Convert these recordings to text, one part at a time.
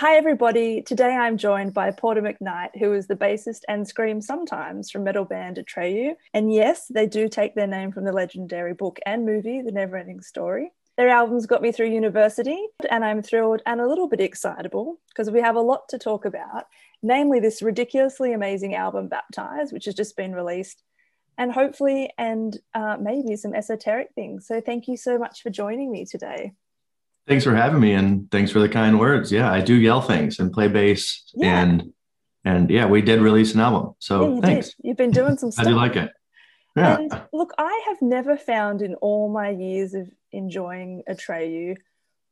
Hi, everybody. Today I'm joined by Porter McKnight, who is the bassist and scream sometimes from metal band Atreyu. And yes, they do take their name from the legendary book and movie, The Neverending Story. Their albums got me through university, and I'm thrilled and a little bit excitable because we have a lot to talk about, namely this ridiculously amazing album, Baptize, which has just been released, and hopefully, and uh, maybe some esoteric things. So, thank you so much for joining me today. Thanks for having me, and thanks for the kind words. Yeah, I do yell things and play bass, yeah. and and yeah, we did release an album. So yeah, you thanks. Did. You've been doing some stuff. I do like it. Yeah. And look, I have never found in all my years of enjoying Atreyu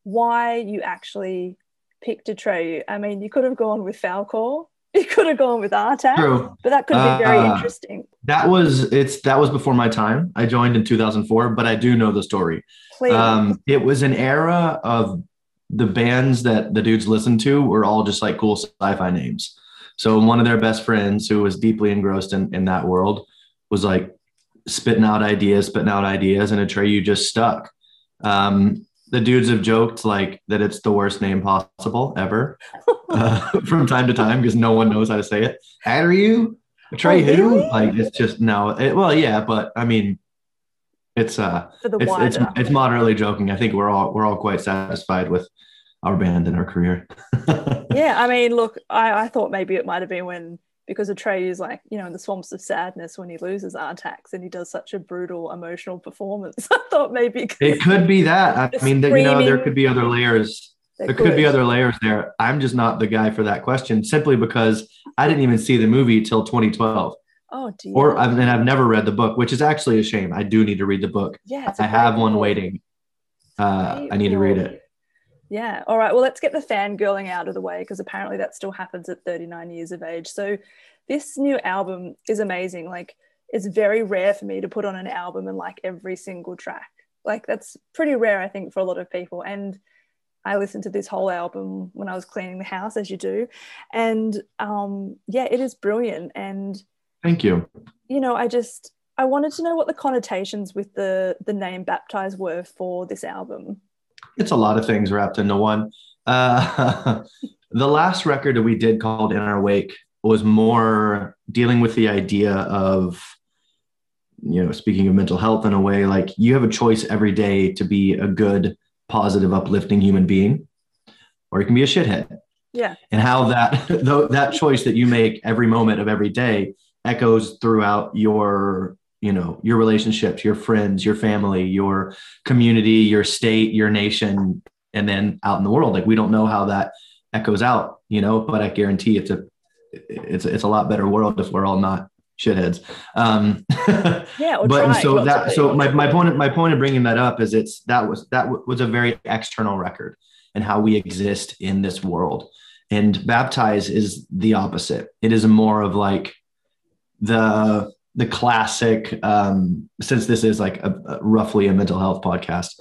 why you actually picked Atreyu. I mean, you could have gone with Falkor, you could have gone with Artax, True. but that could have been very uh, interesting. That was it's that was before my time. I joined in 2004, but I do know the story. Um, it was an era of the bands that the dudes listened to were all just like cool sci-fi names. So one of their best friends, who was deeply engrossed in, in that world, was like spitting out ideas, spitting out ideas, and Atreyu just stuck. Um, the dudes have joked like that it's the worst name possible ever uh, from time to time because no one knows how to say it. Atreyu, Trey oh, who? Really? Like it's just no. It, well, yeah, but I mean, it's uh, it's, it's it's moderately joking. I think we're all we're all quite satisfied with our band and our career. yeah, I mean, look, I, I thought maybe it might have been when because Atreyu is like, you know, in the swamps of sadness when he loses Artax and he does such a brutal emotional performance. I thought maybe it could be that. I mean, you know, there could be other layers. There could. could be other layers there. I'm just not the guy for that question simply because I didn't even see the movie till 2012. Oh, dear. Or and I've never read the book, which is actually a shame. I do need to read the book. Yeah, I have one waiting. Uh, I need to read it. Yeah. All right. Well, let's get the fangirling out of the way because apparently that still happens at 39 years of age. So, this new album is amazing. Like, it's very rare for me to put on an album and like every single track. Like, that's pretty rare, I think, for a lot of people. And I listened to this whole album when I was cleaning the house, as you do. And um, yeah, it is brilliant. And thank you. You know, I just, I wanted to know what the connotations with the the name Baptize were for this album it's a lot of things wrapped into one. Uh, the last record that we did called In Our Wake was more dealing with the idea of, you know, speaking of mental health in a way, like you have a choice every day to be a good, positive, uplifting human being, or you can be a shithead. Yeah. And how that that choice that you make every moment of every day echoes throughout your you know your relationships your friends your family your community your state your nation and then out in the world. Like we don't know how that echoes out you know but i guarantee it's a it's it's a lot better world if we're all not shitheads. Um yeah but so that so my, my point my point of bringing that up is it's that was that was a very external record and how we exist in this world. And baptize is the opposite. It is more of like the the classic um, since this is like a, a, roughly a mental health podcast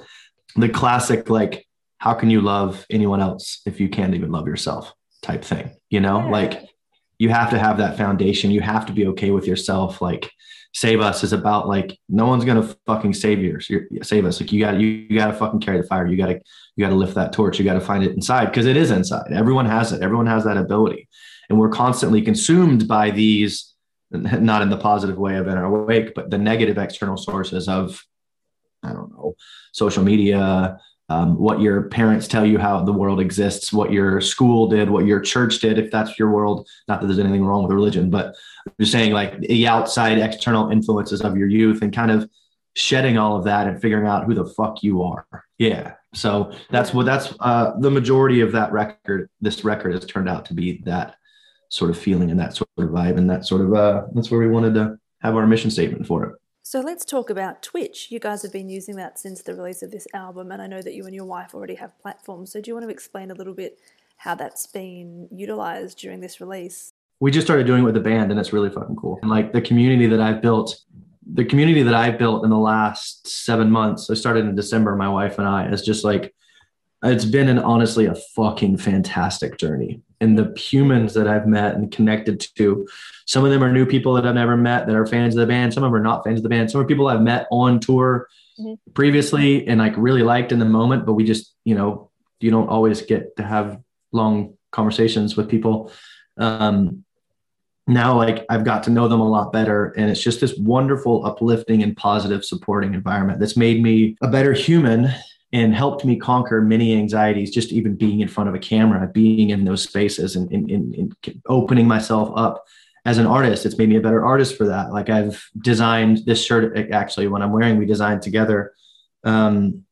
the classic like how can you love anyone else if you can't even love yourself type thing you know? Yeah. like you have to have that foundation. You have to be okay with yourself. Like save us is about like no one's gonna fucking save you save us. Like you got you, you got to fucking carry the fire. You got to you got to lift that torch. You got to find it inside because it is inside. Everyone has it. Everyone has that ability. And we're constantly consumed by these not in the positive way of in our wake, but the negative external sources of, I don't know, social media, um, what your parents tell you how the world exists, what your school did, what your church did, if that's your world. Not that there's anything wrong with religion, but I'm just saying like the outside external influences of your youth and kind of shedding all of that and figuring out who the fuck you are. Yeah. So that's what that's uh, the majority of that record. This record has turned out to be that sort of feeling and that sort of vibe and that sort of uh, that's where we wanted to have our mission statement for it. So let's talk about Twitch. You guys have been using that since the release of this album, and I know that you and your wife already have platforms. So do you want to explain a little bit how that's been utilized during this release? We just started doing it with the band, and it's really fucking cool. And like the community that I've built, the community that I've built in the last seven months. I started in December. My wife and I is just like it's been an honestly a fucking fantastic journey and the humans that I've met and connected to. Some of them are new people that I've never met that are fans of the band. Some of them are not fans of the band. Some are people I've met on tour mm-hmm. previously and like really liked in the moment, but we just, you know, you don't always get to have long conversations with people. Um, now, like I've got to know them a lot better, and it's just this wonderful, uplifting, and positive, supporting environment that's made me a better human and helped me conquer many anxieties just even being in front of a camera being in those spaces and, and, and, opening myself up as an artist. It's made me a better artist for that. Like i've designed this shirt actually when i'm wearing we designed together um,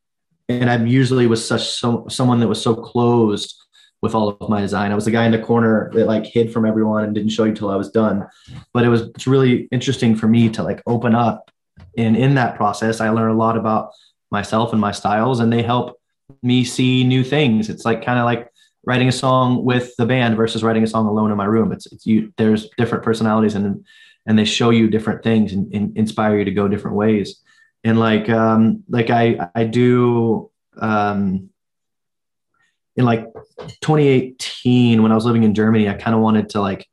and i'm usually was such so, someone that was so closed with all of my design. I was the guy in the corner that like hid from everyone and didn't show you till i was done. But it was it's really interesting for me to like open up. And in that process i learned a lot about myself and my styles and they help me see new things. It's like kind of like writing a song with the band versus writing a song alone in my room. It's, it's you there's different personalities and and they show you different things and, and inspire you to go different ways. And like um like i i do um in like 2018 when i was living in germany i kind of wanted to like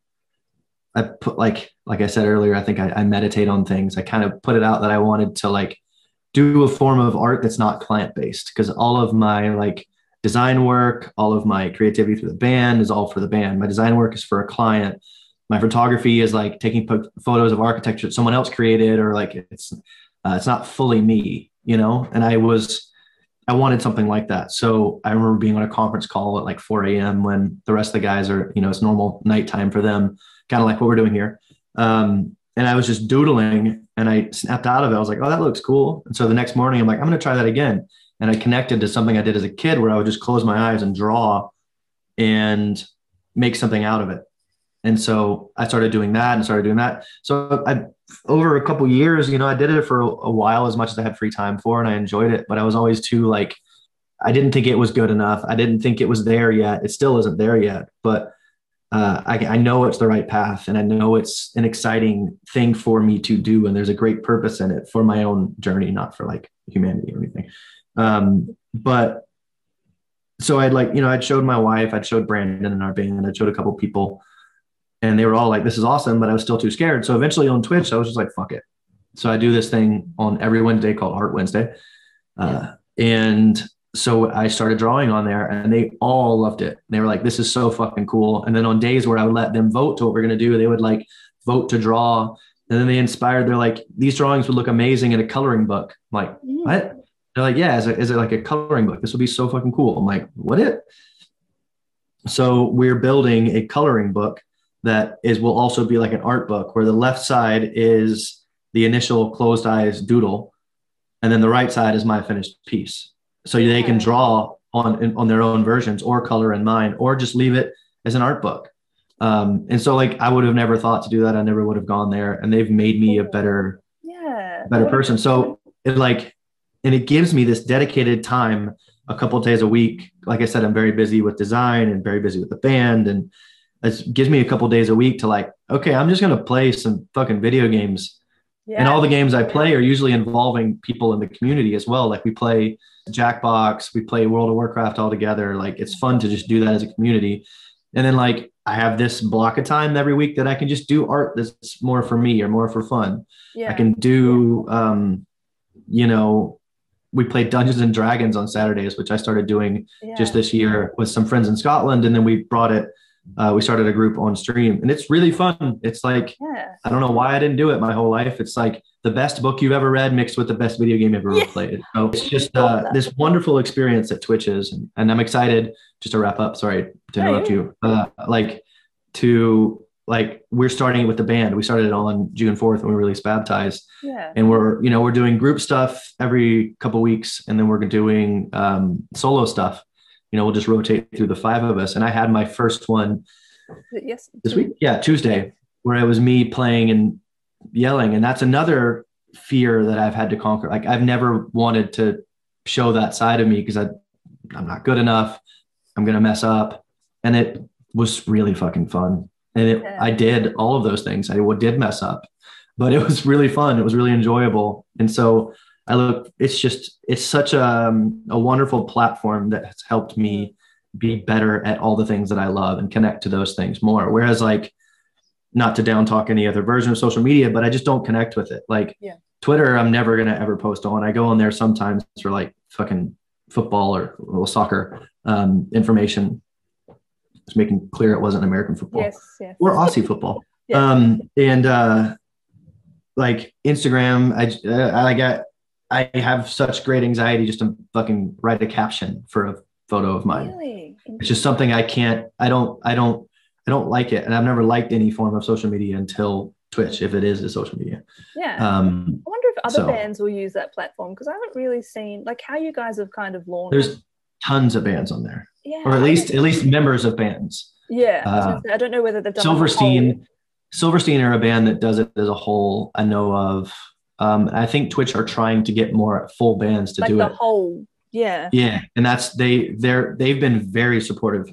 i put like like i said earlier i think I, I meditate on things. I kind of put it out that i wanted to like do a form of art that's not client based because all of my like design work, all of my creativity for the band is all for the band. My design work is for a client. My photography is like taking photos of architecture that someone else created, or like it's uh, it's not fully me, you know. And I was I wanted something like that. So I remember being on a conference call at like 4 a.m. when the rest of the guys are, you know, it's normal nighttime for them, kind of like what we're doing here. Um, and I was just doodling and I snapped out of it. I was like, oh, that looks cool. And so the next morning, I'm like, I'm going to try that again. And I connected to something I did as a kid where I would just close my eyes and draw and make something out of it. And so I started doing that and started doing that. So I, over a couple years, you know, I did it for a, a while as much as I had free time for, and I enjoyed it. But I was always too like, I didn't think it was good enough. I didn't think it was there yet. It still isn't there yet. But uh, I, I, know it's the right path and I know it's an exciting thing for me to do. And there's a great purpose in it for my own journey, not for like humanity or anything. Um, but so I'd like, you know, I'd showed my wife, I'd showed Brandon in our band, I'd showed a couple people and they were all like, this is awesome, but I was still too scared. So eventually on Twitch, I was just like, fuck it. So I do this thing on every Wednesday called Art Wednesday. Uh, and so I started drawing on there and they all loved it. They were like, this is so fucking cool. And then on days where I would let them vote to what we're going to do, they would like vote to draw. And then they inspired, they're like, these drawings would look amazing in a coloring book. I'm like, mm. what? They're like, yeah, is it, is it like a coloring book? This would be so fucking cool. I'm like, what it? So we're building a coloring book that is will also be like an art book where the left side is the initial closed eyes doodle and then the right side is my finished piece so they can draw on on their own versions or color in mine or just leave it as an art book. Um, and so like i would have never thought to do that. I never would have gone there. And they've made me a better yeah. better person. so it like and it gives me this dedicated time a couple days a week. Like i said i'm very busy with design and very busy with the band. And it gives me a couple days a week to like okay i'm just going to play some fucking video games. Yeah. and all the games i play are usually involving people in the community as well. Like we play Jackbox, we play World of Warcraft all together. Like it's fun to just do that as a community. And then like I have this block of time every week that I can just do art that's more for me or more for fun. Yeah. I can do um, you know, we played Dungeons and Dragons on Saturdays, which I started doing yeah. just this year with some friends in Scotland. And then we brought it, uh, we started a group on stream and it's really fun. It's like, yeah. I don't know why I didn't do it my whole life. It's like the best book you've ever read mixed with the best video game you've ever yeah. played. So it's just uh, this wonderful experience that Twitch is. And, and, I'm excited just to wrap up. Sorry to interrupt you. Uh, like to like we're starting it with the band. We started it all on June 4th when we released Baptized. Yeah. And we're, you know, we're doing group stuff every couple weeks and then we're doing um, solo stuff. You know, we'll just rotate through the five of us. And I had my first one yes. this week. Yeah, Tuesday, where it was me playing and yelling. And that's another fear that i've had to conquer. Like i've never wanted to show that side of me because i i'm not good enough. I'm gonna mess up. And it was really fucking fun. And it, yeah. i did all of those things. I did mess up but it was really fun. It was really enjoyable. And so i look it's just it's such a, um, a wonderful platform that has helped me be better at all the things that i love and connect to those things more whereas like not to down talk any other version of social media, but I just don't connect with it. Like yeah. Twitter, I'm never gonna ever post on. I go on there sometimes for like fucking football or little soccer um, information. Just making clear it wasn't American football Yes, yes. or Aussie football. Yeah. Um, and uh, like Instagram, I uh, I got I have such great anxiety just to fucking write a caption for a photo of mine. Really? It's just something I can't. I don't. I don't. I don't like it, and I've never liked any form of social media until Twitch, if it is a social media. Yeah. Um, I wonder if other so- bands will use that platform because I haven't really seen like how you guys have kind of launched. there's tons of bands on there, yeah, or at least at least members of bands. yeah. I, uh, I don't know whether they've done Silverstein, Silverstein are a band that does it as a whole. I know of. Um, I think Twitch are trying to get more full bands to like do the it. whole. Yeah. Yeah, and that's they they're they've been very supportive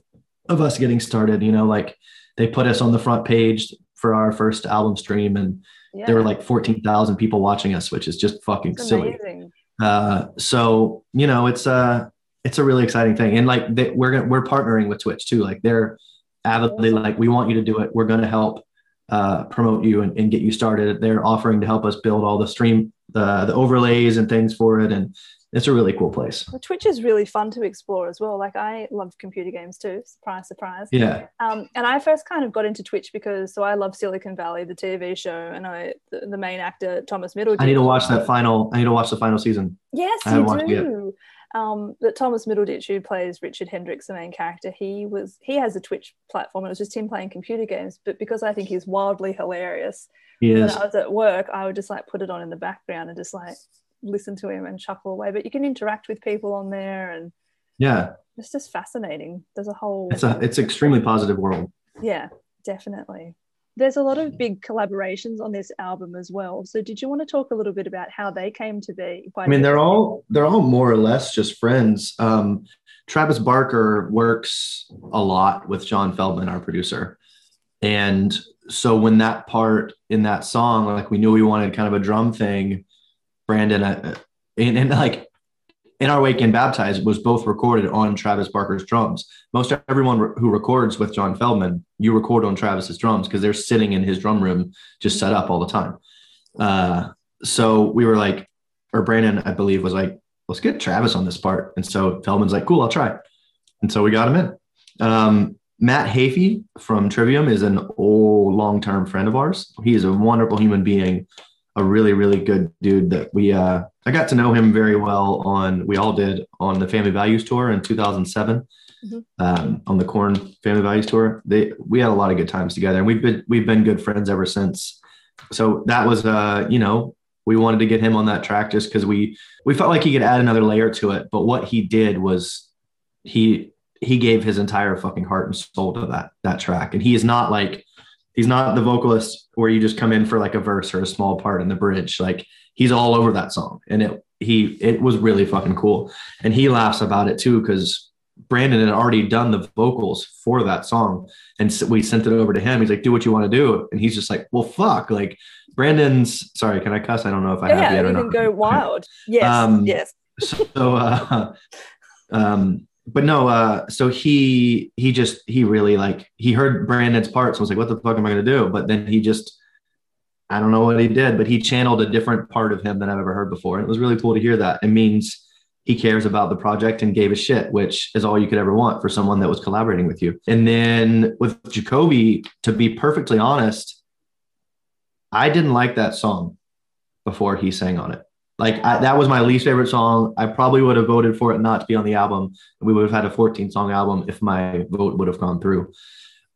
of us getting started. You know, like they put us on the front page for our first album stream, and Yeah. there were like fourteen thousand people watching us, which is just fucking It's silly. amazing. Uh, so you know, it's uh it's a really exciting thing, and like they, we're gonna, we're partnering with Twitch too. Like they're avidly like we want you to do it. We're going to help uh, promote you and, and get you started. They're offering to help us build all the stream the the overlays and things for it, and it's a really cool place. Well, Twitch is really fun to explore as well. Like I love computer games too. Surprise, surprise. Yeah, Um, and I first kind of got into Twitch because so I love Silicon Valley, the TV show, and I the, the main actor Thomas Middleditch. I need to watch that final. I need to watch the final season. Yes, I you do. Um, that Thomas Middleditch, who plays Richard Hendricks, the main character, he was he has a Twitch platform. and It was just him playing computer games, but because I think he's wildly hilarious, He when. I was at work, I would just like put it on in the background and just like listen to him and chuckle away. But you can interact with people on there, and Yeah, it's just fascinating. There's a whole it's a it's extremely positive world. yeah, definitely. There's a lot of big collaborations on this album as well. So, did you want to talk a little bit about how they came to be? I mean, they're all they're all more or less just friends. Um, Travis Barker works a lot with John Feldmann, our producer, and so when that part in that song, like we knew we wanted kind of a drum thing, Brandon, uh, and, and like in our wake and baptized was both recorded on Travis Barker's drums. Most everyone who records with John Feldmann, you record on Travis's drums because they're sitting in his drum room, just set up all the time. Uh, so we were like, or Brandon, I believe, was like, let's get Travis on this part. And so Feldmann's like, cool, I'll try. And so we got him in. Um, Matt Heafy from Trivium is an old long-term friend of ours. He is a wonderful human being, a really, really good dude that we uh I got to know him very well on we all did on the Family Values Tour in 2007. Mhm. Um, on the Korn Family Values Tour, they we had a lot of good times together, and we've been we've been good friends ever since. So that was uh, you know, we wanted to get him on that track just because we we felt like he could add another layer to it. But what he did was he he gave his entire fucking heart and soul to that that track, and he is not like he's not the vocalist where you just come in for like a verse or a small part in the bridge. Like he's all over that song, and it he it was really fucking cool, and he laughs about it too because. Brandon had already done the vocals for that song, and so we sent it over to him. He's like, "Do what you want to do," and he's just like, "Well, fuck!" Like Brandon's. Sorry, can I cuss? I don't know if I yeah, have yeah yet or you not. can go wild. Yes, Um, yes. so uh um but no uh so he he just he really like he heard brandon's parts and was like what the fuck am i to do? But then he just i don't know what he did but he channeled a different part of him than i've ever heard before. And it was really cool to hear that. It means he cares about the project and gave a shit which is all you could ever want for someone that was collaborating with you. And then with jacoby to be perfectly honest i didn't like that song before he sang on it like I, that was my least favorite song. I probably would have voted for it not to be on the album. We would have had a 14 song album if my vote would have gone through.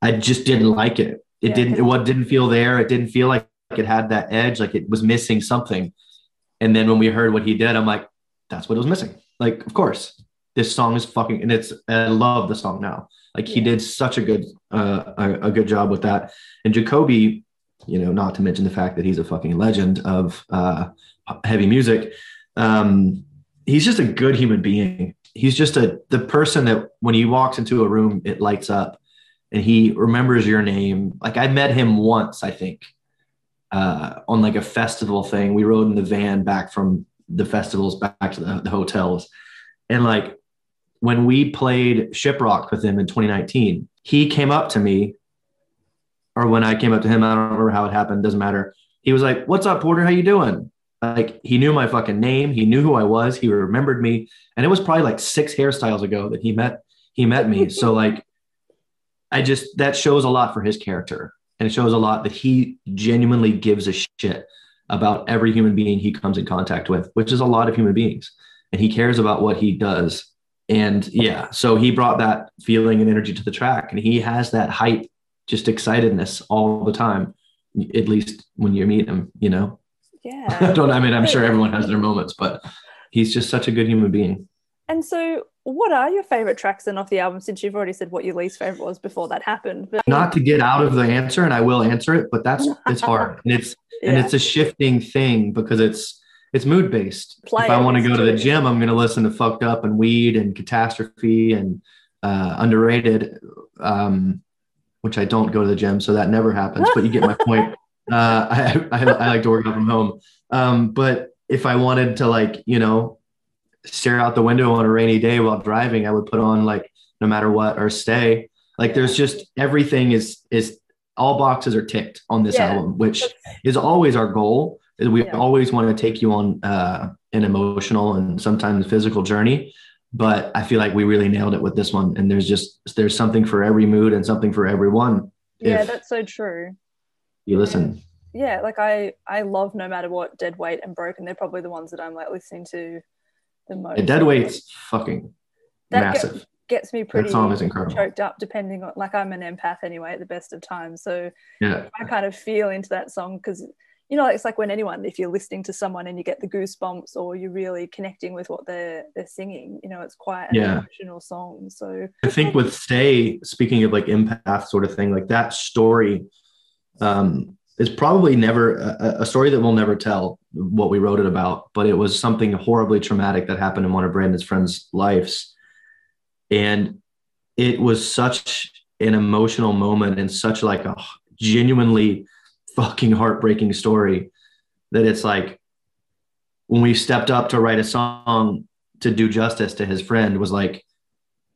I just didn't like it. It Yeah, didn't. It what didn't feel there. It didn't feel like it had that edge. Like it was missing something. And then when we heard what he did, I'm like, that's what it was missing. Like, of course, this song is fucking. And it's. I love the song now. Like he did such a good uh, a, a good job with that. And Jacoby, you know, not to mention the fact that he's a fucking legend of uh, heavy music. Um, he's just a good human being. He's just a the person that when he walks into a room, it lights up, and he remembers your name. Like I met him once, I think, uh, on like a festival thing. We rode in the van back from the festivals back to the, the hotels, and like when we played Shiprock with him in 2019, he came up to me, or when I came up to him, I don't remember how it happened. Doesn't matter. He was like, "What's up, Porter? How you doing?" Like he knew my fucking name. He knew who I was. He remembered me, and it was probably like six hairstyles ago that he met he met me. So like, I just that shows a lot for his character, and it shows a lot that he genuinely gives a shit about every human being he comes in contact with, which is a lot of human beings, and he cares about what he does. And yeah, so he brought that feeling and energy to the track, and he has that hype, just excitedness all the time. At least when you meet him, you know. Yeah. I don't. I mean, I'm sure everyone has their moments, but he's just such a good human being. And so, what are your favorite tracks then off the album? Since you've already said what your least favorite was before that happened, but Not to get out of the answer, and I will answer it, but that's it's hard, and it's and it's a shifting thing because it's it's mood based. If I want to go to the gym, I'm going to listen to "Fucked Up" and "Weed" and "Catastrophe" and uh, "Underrated," um, which I don't go to the gym, so that never happens. But you get my point. Uh, I, I I like to work out from home, um, but if I wanted to like you know stare out the window on a rainy day while driving, I would put on like "No Matter What" or "Stay." Like there's just everything is is all boxes are ticked on this Yeah. album, which is always our goal. We Yeah. always want to take you on uh, an emotional and sometimes physical journey, but I feel like we really nailed it with this one. And there's just there's something for every mood and something for everyone. yeah, that's so true. you listen. Yeah, like I I love no matter what dead weight and broken. They're probably the ones that I'm like listening to the most. And Dead Weight's fucking That get- massive. gets me pretty song is incredible. choked up depending on like I'm an empath anyway at the best of times. So yeah, I kind of feel into that song because you know it's like when anyone if you're listening to someone and you get the goosebumps or you're really connecting with what they're they're singing you know it's quite an Yeah. emotional song so I think with Stay, speaking of like empath sort of thing, like that story um, is probably never a, a story that we'll never tell what we wrote it about, but it was something horribly traumatic that happened in one of Brandon's friends' lives. And it was such an emotional moment and such like a genuinely fucking heartbreaking story that it's like when we stepped up to write a song to do justice to his friend was like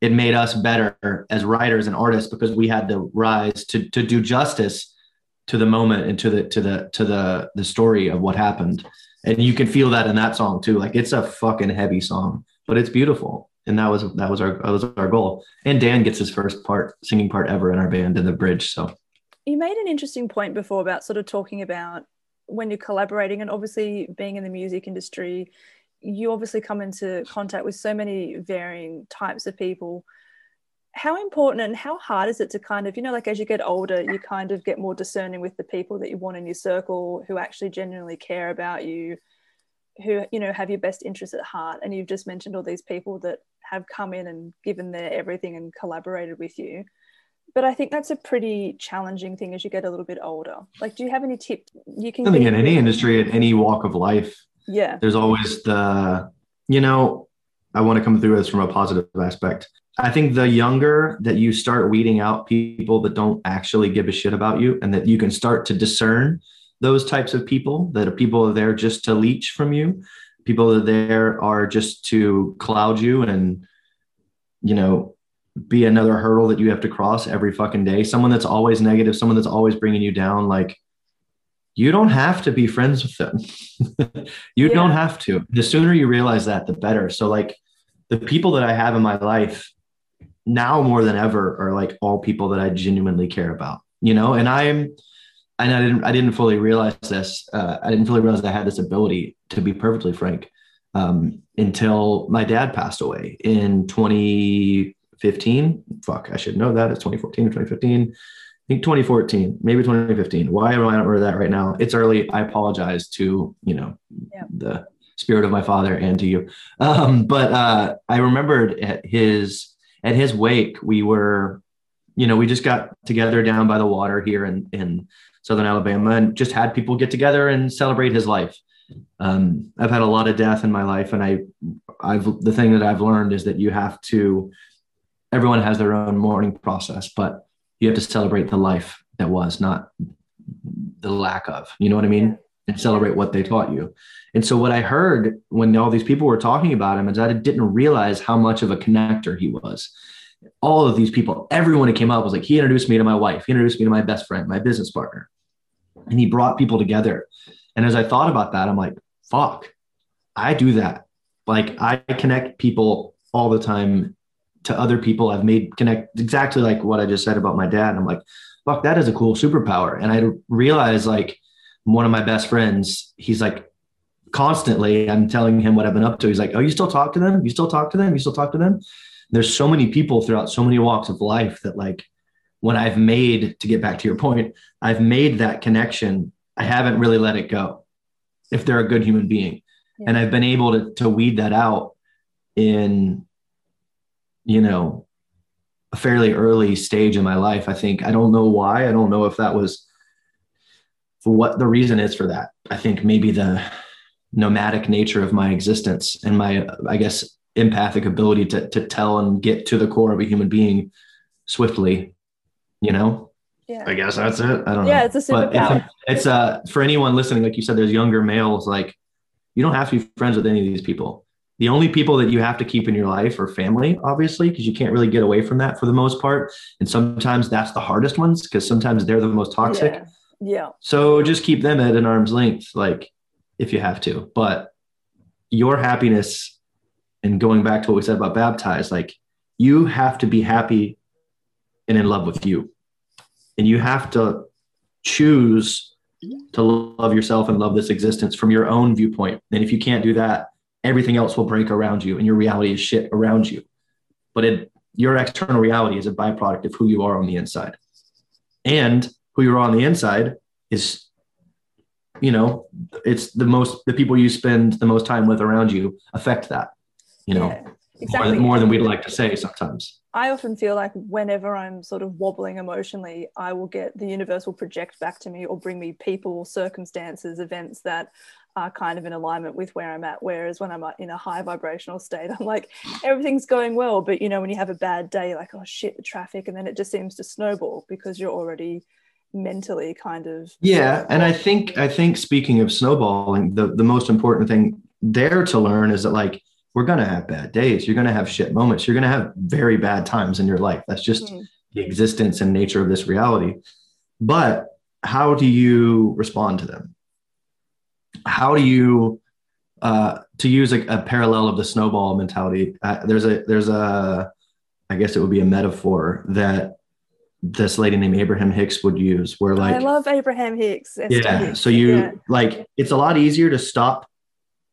it made us better as writers and artists because we had to rise to to do justice to the moment and to the to the to the the story of what happened. And you can feel that in that song too. Like it's a fucking heavy song but it's beautiful. And that was that was our that was our goal. And dan gets his first part singing part ever in our band in the bridge. So you made an interesting point before about sort of talking about when you're collaborating and obviously being in the music industry you obviously come into contact with so many varying types of people. How important and how hard is it to kind of you know like as you get older you kind of get more discerning with the people that you want in your circle who actually genuinely care about you who you know have your best interests at heart. And you've just mentioned all these people that have come in and given their everything and collaborated with you but i think that's a pretty challenging thing as you get a little bit older. Like do you have any tips you can i think in any industry at any walk of life yeah. there's always the you know i want to come through this from a positive aspect. I think the younger that you start weeding out people that don't actually give a shit about you and that you can start to discern those types of people that are people are there just to leech from you people that are there are just to cloud you and you know be another hurdle that you have to cross every fucking day. Someone that's always negative someone that's always bringing you down like you don't have to be friends with them. You Yeah. don't have to. The sooner you realize that the better. So like the people that i have in my life now more than ever are like all people that i genuinely care about you know? And i'm and i didn't i didn't fully realize this uh, i didn't fully realize i had this ability to be perfectly frank um, until my dad passed away in 2015 fuck i should know that it's 2014 or 2015 I think 2014, maybe 2015. Why am I not remember that right now? It's early. I apologize to you know Yeah. the spirit of my father and to you. Um, but uh, I remembered at his at his wake, we were, you know, we just got together down by the water here in in southern Alabama and just had people get together and celebrate his life. Um, I've had a lot of death in my life, and I, I've the thing that I've learned is that you have to. Everyone has their own mourning process, but you have to celebrate the life that was, not the lack of. You know what I mean? Yeah. And celebrate what they taught you. And so what I heard when all these people were talking about him is that I didn't realize how much of a connector he was. All of these people, everyone who came up was like, he introduced me to my wife, he introduced me to my best friend, my business partner. And he brought people together. And as I thought about that, I'm like, fuck, I do that. Like I connect people all the time to other people. I've made connect exactly like what I just said about my dad. And I'm like, fuck, that is a cool superpower. And I realized like one of my best friends, he's like constantly, I'm telling him what I've been up to. He's like, Oh, you still talk to them? You still talk to them? You still talk to them? There's so many people throughout so many walks of life that like when I've made to get back to your point, I've made that connection. I haven't really let it go if they're a good human being. Yeah. And I've been able to, to weed that out in, you know, a fairly early stage in my life. I think I don't know why. I don't know if that was for what the reason is for that. I think maybe the nomadic nature of my existence and my, I guess, empathic ability to, to tell and get to the core of a human being swiftly, you know? Yeah. I guess that's it. I don't yeah, know. it's a superpower. It's, it's uh for anyone listening, like you said, there's younger males, like you don't have to be friends with any of these people. The only people that you have to keep in your life are family, obviously, because you can't really get away from that for the most part. And sometimes that's the hardest ones because sometimes they're the most toxic. Yeah. yeah. So just keep them at an arm's length, like if you have to. But your happiness and going back to what we said about baptized, like you have to be happy and in love with you. And you have to choose to love yourself and love this existence from your own viewpoint. And if you can't do that, everything else will break around you and your reality is shit around you. But it, your external reality is a byproduct of who you are on the inside. And who you are on the inside is, you know, it's the most, the people you spend the most time with around you affect that you know, yeah, exactly. more, more than we'd like to say sometimes. I often feel like whenever I'm sort of wobbling emotionally, I will get the universe will project back to me or bring me people, circumstances, events that are kind of in alignment with where I'm at. Whereas when I'm in a high vibrational state, I'm like, everything's going well. But you know, when you have a bad day, like, oh shit, the traffic, and then it just seems to snowball because you're already mentally kind of yeah and i think i think speaking of snowballing the the most important thing there to learn is that like we're going to have bad days. You're going to have shit moments. You're going to have very bad times in your life. That's just mm-hmm. the existence and nature of this reality. But how do you respond to them? How do you, uh, to use a, a parallel of the snowball mentality? Uh, there's a, there's a, I guess it would be a metaphor that this lady named Abraham Hicks would use where like I love Abraham Hicks. yeah. So you yeah. like it's a lot easier to stop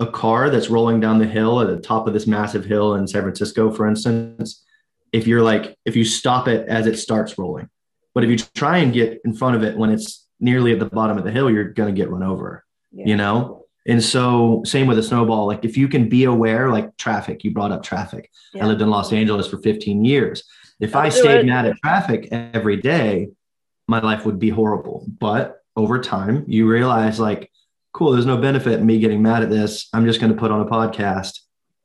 a car that's rolling down the hill at the top of this massive hill in San Francisco, for instance, if you're like, if you stop it as it starts rolling, but if you try and get in front of it when it's nearly at the bottom of the hill, you're going to get run over, yeah. you know? And so, same with a snowball. Like, if you can be aware, like traffic, you brought up traffic. Yeah. I lived in Los Angeles for 15 years. If I stayed mad at traffic every day, my life would be horrible. But over time, you realize, like, cool, there's no benefit in me getting mad at this. I'm just going to put on a podcast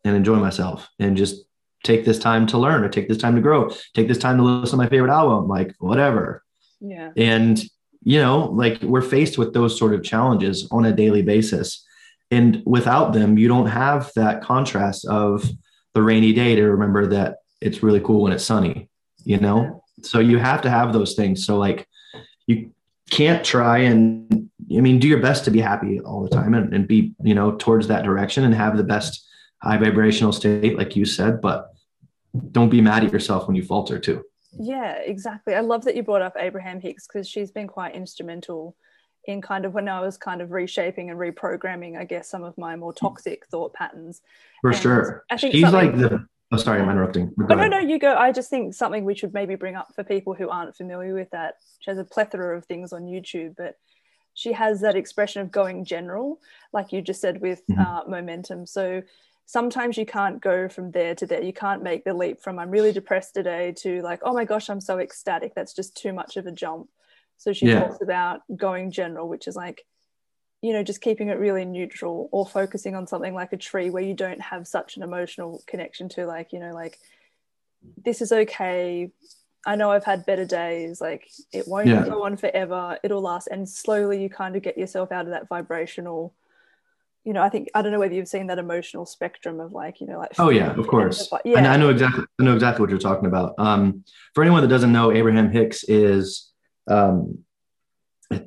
and enjoy myself and just take this time to learn or take this time to grow, take this time to listen to my favorite album, like whatever. Yeah. And, you know, like we're faced with those sort of challenges on a daily basis. And without them, you don't have that contrast of the rainy day to remember that it's really cool when it's sunny, you know? So you have to have those things. So, like, you can't try and I mean, do your best to be happy all the time and, and be, you know, towards that direction and have the best high vibrational state, like you said, but don't be mad at yourself when you falter too. Yeah, exactly. I love that you brought up Abraham Hicks because she's been quite instrumental in kind of when I was kind of reshaping and reprogramming, I guess, some of my more toxic thought patterns. For and sure. I think she's like the Oh, sorry, I'm interrupting. Oh, no, no, you go. I just think something we should maybe bring up for people who aren't familiar with that. She has a plethora of things on YouTube, but she has that expression of going general, like you just said with mm-hmm. uh, momentum. So sometimes you can't go from there to there. You can't make the leap from I'm really depressed today to like, oh my gosh, I'm so ecstatic. That's just too much of a jump. So she yeah. talks about going general, which is like, you know, just keeping it really neutral or focusing on something like a tree where you don't have such an emotional connection to, like, you know, like, this is okay I know I've had better days. Like it won't yeah. go on forever. It'll last. And slowly you kind of get yourself out of that vibrational, you know, I think, I don't know whether you've seen that emotional spectrum of like, you know, like. Oh yeah, of course. yeah. And I know exactly, I know exactly what you're talking about. Um, for anyone that doesn't know, Abraham Hicks is, um,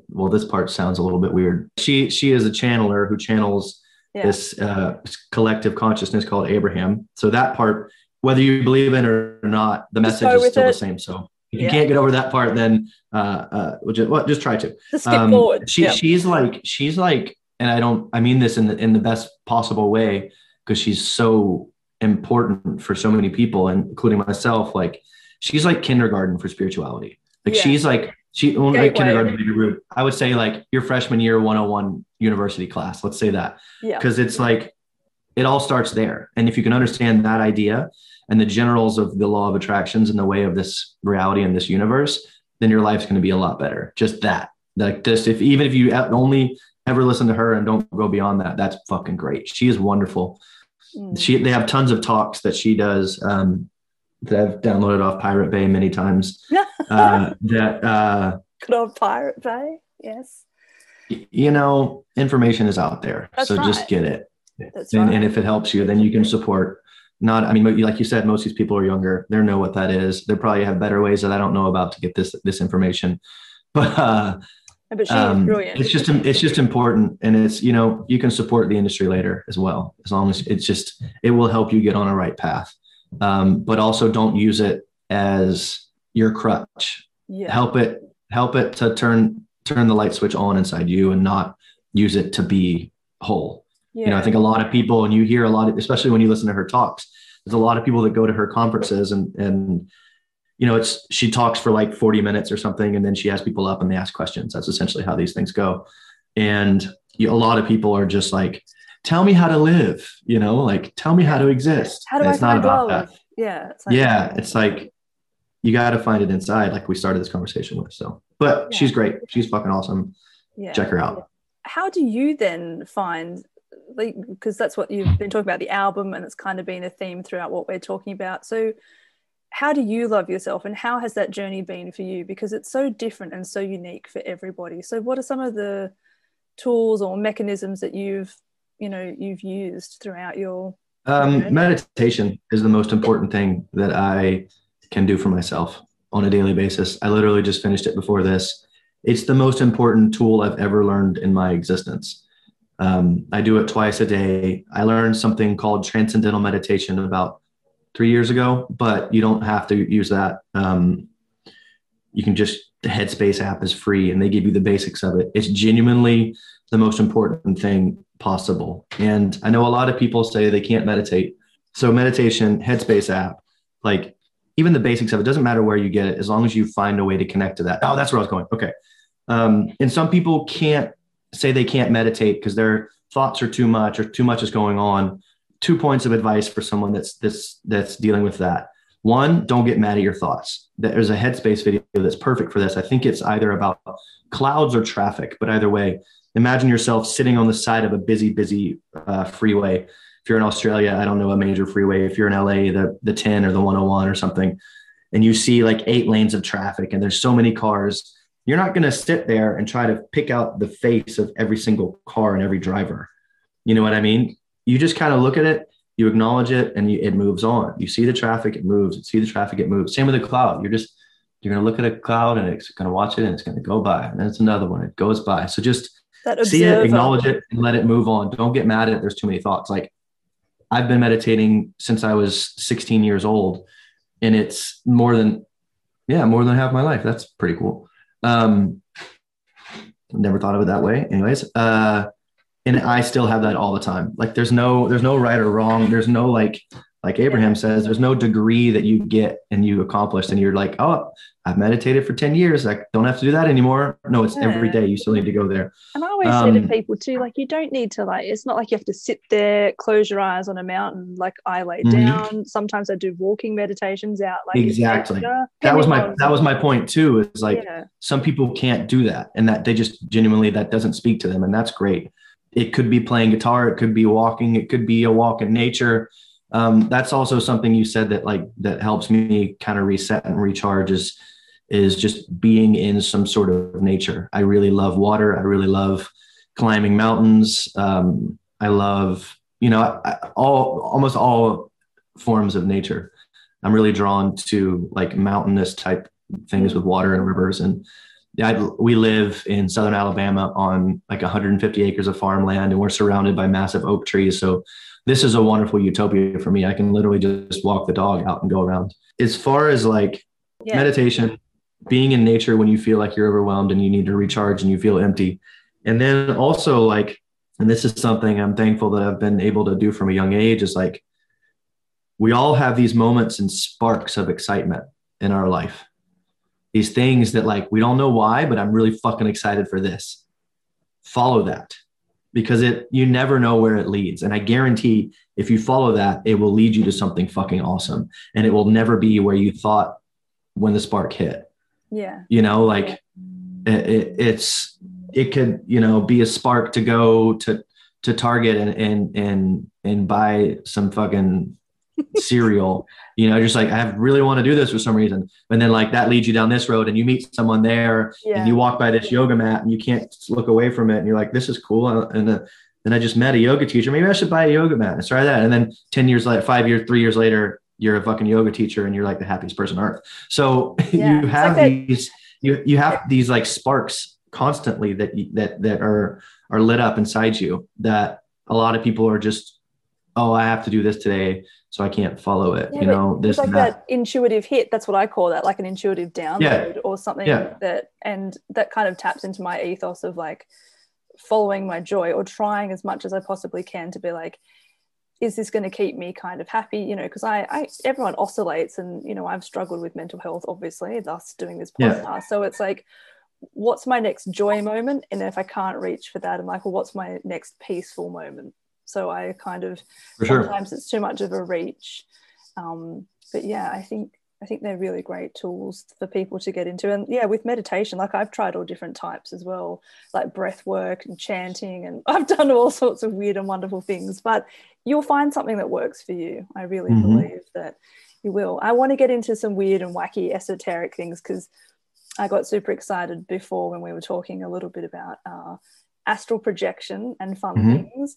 well, this part sounds a little bit weird. She, she is a channeler who channels yeah. this uh, collective consciousness called Abraham. So that part whether you believe in it or not, the message is still with the same. So if Yeah. you can't get over that part, then uh, uh, well, just, well, just try to. Just skip Um, forward. She Yeah. she's like she's like, and I don't I mean this in the in the best possible way because she's so important for so many people, and including myself. Like she's like kindergarten for spirituality. Like Yeah. she's like she Gateway. like kindergarten would be rude. I would say like your freshman year 101 university class. Let's say that yeah. because it's like it all starts there. And if you can understand that idea and the generals of the law of attractions and the way of this reality and this universe, then your life's going to be a lot better. Just that, like this, if even if you uh, only ever listen to her and don't go beyond that, that's fucking great. She is wonderful. Mm. She, they have tons of talks that she does um, that I've downloaded off Pirate Bay many times. Uh, that uh, Good old Pirate Bay. Yes. you know, information is out there, That's so right. just get it. That's and, right. and if it helps you then you can support not i mean like you said most of these people are younger they know what that is they probably have better ways that i don't know about to get this this information but uh but she's um, brilliant. it's just it's just important and it's you know you can support the industry later as well as long as it's just it will help you get on a right path um, but also don't use it as your crutch yeah. help it help it to turn turn the light switch on inside you and not use it to be whole yeah. you know, I think a lot of people, and you hear a lot, of, especially when you listen to her talks, there's a lot of people that go to her conferences and, and, you know, it's, she talks for like 40 minutes or something, and then she has people up and they ask questions. That's essentially how these things go. And you, a lot of people are just like, tell me how to live, you know, like, tell me how to exist. How do And I it's not about love? that. Yeah. It's like, Yeah. It's like, you got to find it inside, like we started this conversation with. So, but Yeah. she's great. She's fucking awesome. yeah. Check her out. how do you then find like because that's what you've been talking about the album and it's kind of been a theme throughout what we're talking about so how do you love yourself and how has that journey been for you because it's so different and so unique for everybody so what are some of the tools or mechanisms that you've you know you've used throughout your Um, meditation is the most important thing that I can do for myself on a daily basis. I literally just finished it before this. It's the most important tool I've ever learned in my existence. Um, I do it twice a day. I learned something called transcendental meditation about three years ago, but you don't have to use that. Um, you can just, the Headspace app is free and they give you the basics of it. It's genuinely the most important thing possible. And I know a lot of people say they can't meditate. So meditation, Headspace app, like even the basics of it doesn't matter where you get it, as long as you find a way to connect to that. Oh, that's where I was going. Okay. Um, and some people can't say they can't meditate because their thoughts are too much or too much is going on. Two points of advice for someone that's that's that's dealing with that. One, don't get mad at your thoughts. There's a Headspace video that's perfect for this. I think it's either about clouds or traffic, but either way, imagine yourself sitting on the side of a busy, busy uh, freeway. If you're in Australia, I don't know a major freeway. If you're in LA, the the 10 or the 101 or something, and you see like eight lanes of traffic and there's so many cars, you're not going to sit there and try to pick out the face of every single car and every driver. You know what I mean? You just kind of look at it, you acknowledge it, and you, it moves on. You see the traffic, it moves. You see the traffic, it moves. Same with the cloud. You're just you're going to look at a cloud and it's going to watch it and it's going to go by. And then it's another one. It goes by. So just that see it, acknowledge it, and let it move on. Don't get mad at it. There's too many thoughts. Like I've been meditating since I was 16 years old, and it's more than, yeah, more than half my life. That's pretty cool. Um, never thought of it that way. Anyways, uh, and I still have that all the time. Like there's no, there's no right or wrong. There's no like, like Abraham says, there's no degree that you get and you accomplish, and you're like, oh, I've meditated for 10 years. I don't have to do that anymore. No, it's every Yeah. day. You still need to go there. And I always say to Um, people too, like you don't need to like it's not like you have to sit there, close your eyes on a mountain like I lay Mhm. down. Sometimes I do walking meditations out like Exactly. That was my, that was my point too, is like, yeah. some people can't do that and that they just genuinely that doesn't speak to them and that's great it could be playing guitar it could be walking it could be a walk in nature. Um, that's also something you said that like that helps me kind of reset and recharge is is just being in some sort of nature. I really love water i really love climbing mountains um, i love you know all almost all forms of nature. I'm really drawn to like mountainous type things with water and rivers and I, we live in southern Alabama on like 150 acres of farmland, and we're surrounded by massive oak trees. So this is a wonderful utopia for me. I can literally just walk the dog out and go around. As far as like Yeah. meditation, being in nature when you feel like you're overwhelmed and you need to recharge and you feel empty. And then also like, and this is something I'm thankful that I've been able to do from a young age is like, we all have these moments and sparks of excitement in our life. These things that like, we don't know why, but I'm really fucking excited for this. Follow that because it, you never know where it leads. And I guarantee if you follow that, it will lead you to something fucking awesome. And it will never be where you thought when the spark hit Yeah. you know like it, it, it's it could you know be a spark to go to to target and and and and buy some fucking cereal you know just like i really want to do this for some reason. And then like that leads you down this road and you meet someone there Yeah. and you walk by this yoga mat and you can't look away from it and you're like this is cool. And then uh, then i just met a yoga teacher. Maybe i should buy a yoga mat. Let's try that. And then 10 years later five years three years later you're a fucking yoga teacher and you're like the happiest person on earth. So Yeah, you have like these you you have these like sparks constantly that you- that that are are lit up inside you that a lot of people are just oh i have to do this today so i can't follow it Yeah, you know this it's like that, that intuitive hit that's what i call that like an intuitive download or something Yeah. that and that kind of taps into my ethos of like following my joy or trying as much as i possibly can to be like is this going to keep me kind of happy you know because I, I everyone oscillates and you know i've struggled with mental health obviously thus doing this Yeah. podcast. So it's like what's my next joy moment? And if i can't reach for that i'm like well what's my next peaceful moment so i kind of for sure. sometimes it's too much of a reach. Um, but yeah i think i think they're really great tools for people to get into. And yeah with meditation like i've tried all different types as well like breath work and chanting and i've done all sorts of weird and wonderful things. But you'll find something that works for you. I really Mhm. believe that you will. I want to get into some weird and wacky esoteric things because i got super excited before when we were talking a little bit about uh, astral projection and fun Mhm. things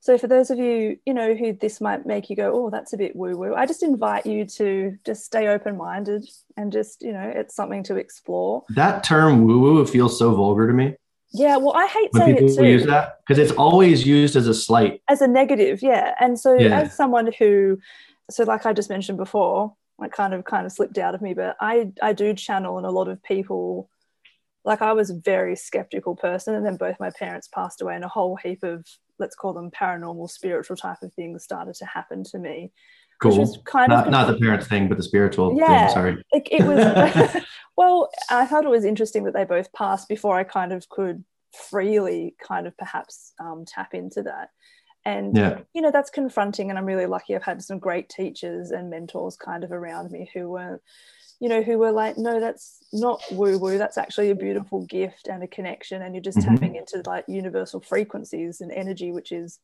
so for those of you, you know, who this might make you go, oh, that's a bit woo woo, I just invite you to just stay open minded and just, you know, it's something to explore. that term woo woo feels so vulgar to me Yeah, well, I hate when saying people it too use that because it's always used as a slight as a negative, yeah. And so Yeah. as someone who, so like I just mentioned before, it kind of kind of slipped out of me, but I I do channel and a lot of people. Like I was a very skeptical person, and then both my parents passed away, and a whole heap of let's call them paranormal, spiritual type of things started to happen to me. which cool kind not, of not the parents thing but the spiritual Yeah. thing sorry like it was well i thought it was interesting that they both passed before i kind of could freely kind of perhaps um, tap into that and yeah you know that's confronting and i'm really lucky i've had some great teachers and mentors kind of around me who were you know who were like no that's not woo woo that's actually a beautiful gift and a connection and you're just Mhm. tapping into like universal frequencies and energy which is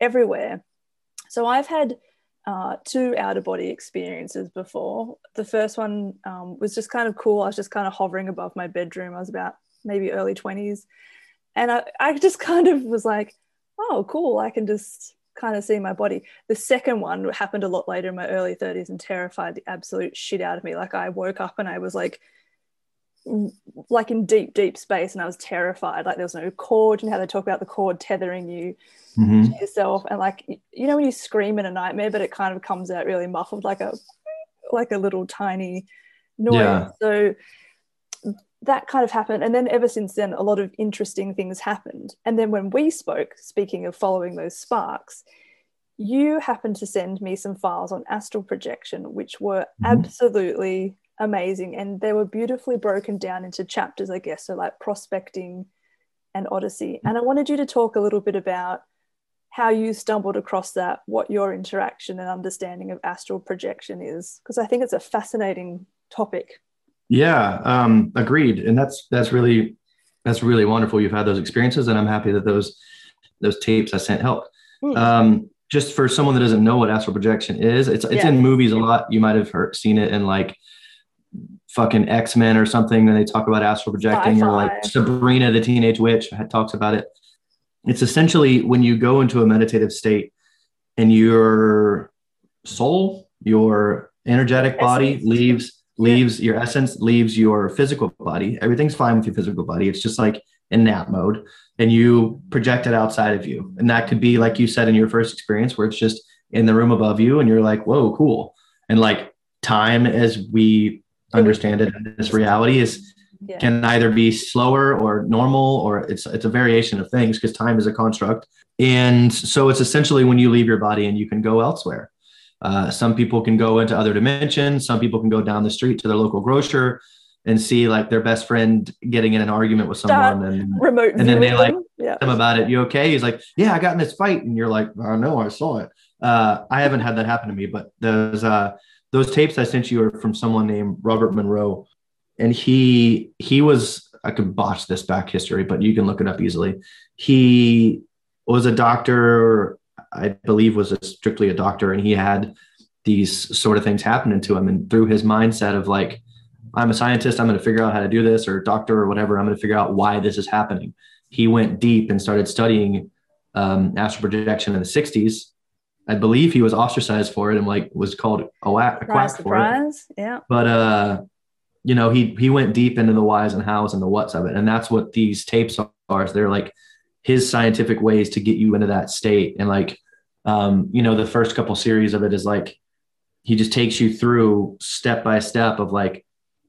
everywhere so i've had uh, two out of body experiences before. The first one um, was just kind of cool. I was just kind of hovering above my bedroom. I was about maybe early 20s. And I, I just kind of was like, oh, cool. I can just kind of see my body. The second one happened a lot later in my early 30s and terrified the absolute shit out of me. Like I woke up and I was like, like in deep, deep space, and I was terrified. Like there was no cord. You know how they talk about the cord tethering you Mhm. to yourself and like you know when you scream in a nightmare but it kind of comes out really muffled like a like a little tiny noise Yeah. so that kind of happened. And then ever since then a lot of interesting things happened. And then when we spoke speaking of following those sparks you happened to send me some files on astral projection which were Mhm. absolutely amazing. And they were beautifully broken down into chapters i guess so like prospecting and odyssey. And i wanted you to talk a little bit about how you stumbled across that, what your interaction and understanding of astral projection is, because I think it's a fascinating topic. Yeah, um, agreed. And that's that's really that's really wonderful. You've had those experiences, and I'm happy that those those tapes I sent helped. Hmm. Um, just for someone that doesn't know what astral projection is, it's it's Yeah. in movies a lot. You might have heard seen it in like fucking X Men or something. And they talk about astral projecting, or like Sabrina the Teenage Witch talks about it. It's essentially when you go into a meditative state and your soul, your energetic body leaves leaves your essence leaves your physical body everything's fine with your physical body it's just like in nap mode and you project it outside of you. And that could be like you said in your first experience where it's just in the room above you and you're like, whoa, cool. And like time as we understand it in this reality is Yeah. can either be slower or normal or it's it's a variation of things because time is a construct. And so it's essentially when you leave your body and you can go elsewhere. Uh, some people can go into other dimensions. Some people can go down the street to their local grocer and see like their best friend getting in an argument with someone and Remote And then they, like, them. yeah. them about it. You okay? He's like, yeah, I got in this fight, and you're like, I know, I saw it. Uh, I haven't had that happen to me, but those uh, those tapes I sent you are from someone named Robert Monroe, and he he was I could botch this back history, but you can look it up easily. He was a doctor, I believe, was a, strictly a doctor, and he had these sort of things happening to him, and through his mindset of like. I'm a scientist. I'm going to figure out how to do this, or doctor, or whatever. I'm going to figure out why this is happening he went deep and started studying um, astral projection in the 60s. I believe he was ostracized for it and like was called a whack, a quack Surprise, for it. surprise. Yeah. But uh, you know, he he went deep into the whys and hows and the whats of it, and that's what these tapes are. They're like his scientific ways to get you into that state. And like, um, you know, the first couple series of it is like he just takes you through step by step of like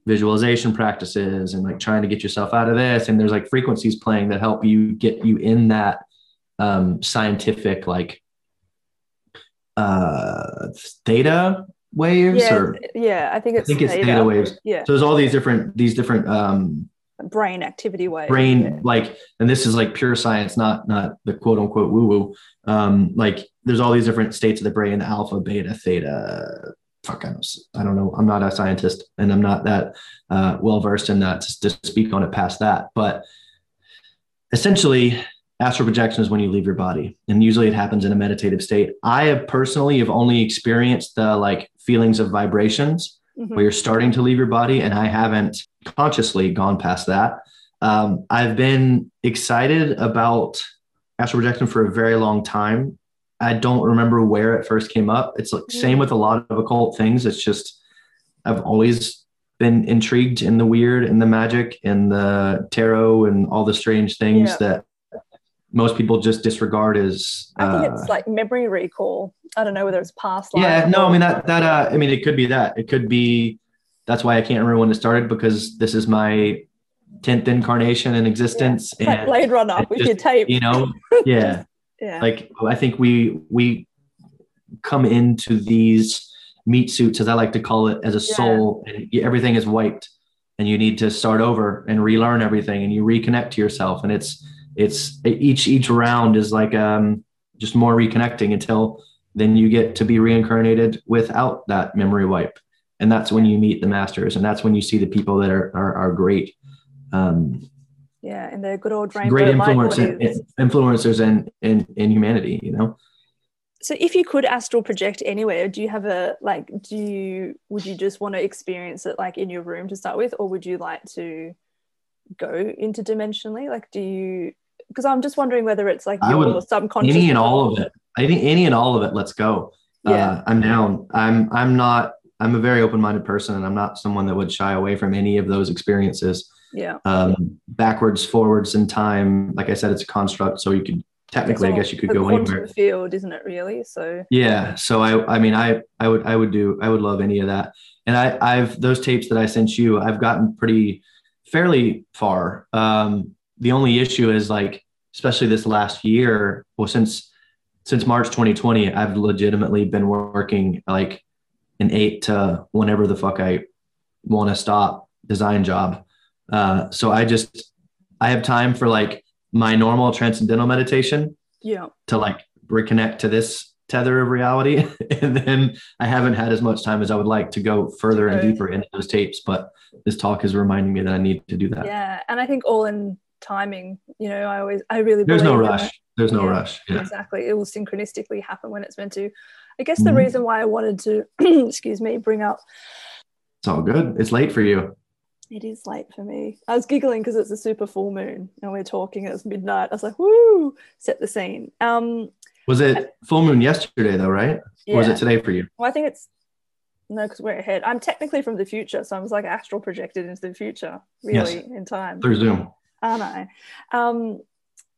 visualization practices and like trying to get yourself out of this and there's like frequencies playing that help you get you in that um scientific like uh theta waves Yeah. or Yeah. I think it's I think it's theta. theta waves Yeah. so there's all these different these different um Brain activity wave. brain like and this is like pure science not not the quote unquote woo woo um like there's all these different states of the brain alpha beta theta fuck I don't, I don't know i'm not a scientist and i'm not that uh, well versed in that to, to speak on it past that but essentially astral projection is when you leave your body and usually it happens in a meditative state i have personally have only experienced the like feelings of vibrations Mhm. where you're starting to leave your body and i haven't consciously gone past that um, i've been excited about astral projection for a very long time i don't remember where it first came up it's like same with a lot of occult things it's just i've always been intrigued in the weird and the magic and the tarot and all the strange things Yeah. that most people just disregard as I think uh, it's like memory recall. I don't know whether it's past life. yeah no i mean that that uh i mean it could be that it could be that's why i can't remember when it started because this is my 10th incarnation in existence like and Blade Runner it with just- your tape. you know yeah yeah. like i think we we come into these meat suits as i like to call it as a Yeah. soul and everything is wiped and you need to start over and relearn everything and you reconnect to yourself and it's it's each each round is like um just more reconnecting until then you get to be reincarnated without that memory wipe and that's when you meet the masters and that's when you see the people that are are, are great um yeah. And they're good old rainbow great light influence bodies. influencers in, in in humanity you know So if you could astral project anywhere, do you have a like do you would you just want to experience it like in your room to start with or would you like to go interdimensionally? Like do you because I'm just wondering whether it's like your would- subconscious any and all of it i think any and all of it let's go Yeah. uh, i'm down i'm i'm not i'm a very open-minded person and i'm not someone that would shy away from any of those experiences yeah. um, backwards forwards in time like i said it's a construct so you could technically i guess you could go anywhere field, isn't it really? So yeah so i i mean i i would i would do i would love any of that and i i've those tapes that i sent you i've gotten pretty fairly far um the only issue is like especially this last year well since since march 2020 i've legitimately been working like an eight to whenever the fuck i want to stop design job uh so i just i have time for like my normal transcendental meditation yeah. to like reconnect to this tether of reality and then i haven't had as much time as i would like to go further and deeper into those tapes but this talk is reminding me that i need to do that Yeah. And I think all in timing, you know, I always I really there's no rush. There's no Yeah, rush yeah Exactly. It will synchronistically happen when it's meant to. I guess the Mhm. reason why I wanted to, excuse me, bring up it's all good it's late for you it is late for me. I was giggling because it's a super full moon and we're talking. It's midnight. I was like, "Woo!" Set the scene. Um, was it full moon yesterday though right yeah. or was it today for you Well, I think it's no, because we're ahead. I'm technically from the future, so I was like astral projected into the future, really, in time. through zoom aren't I? Um,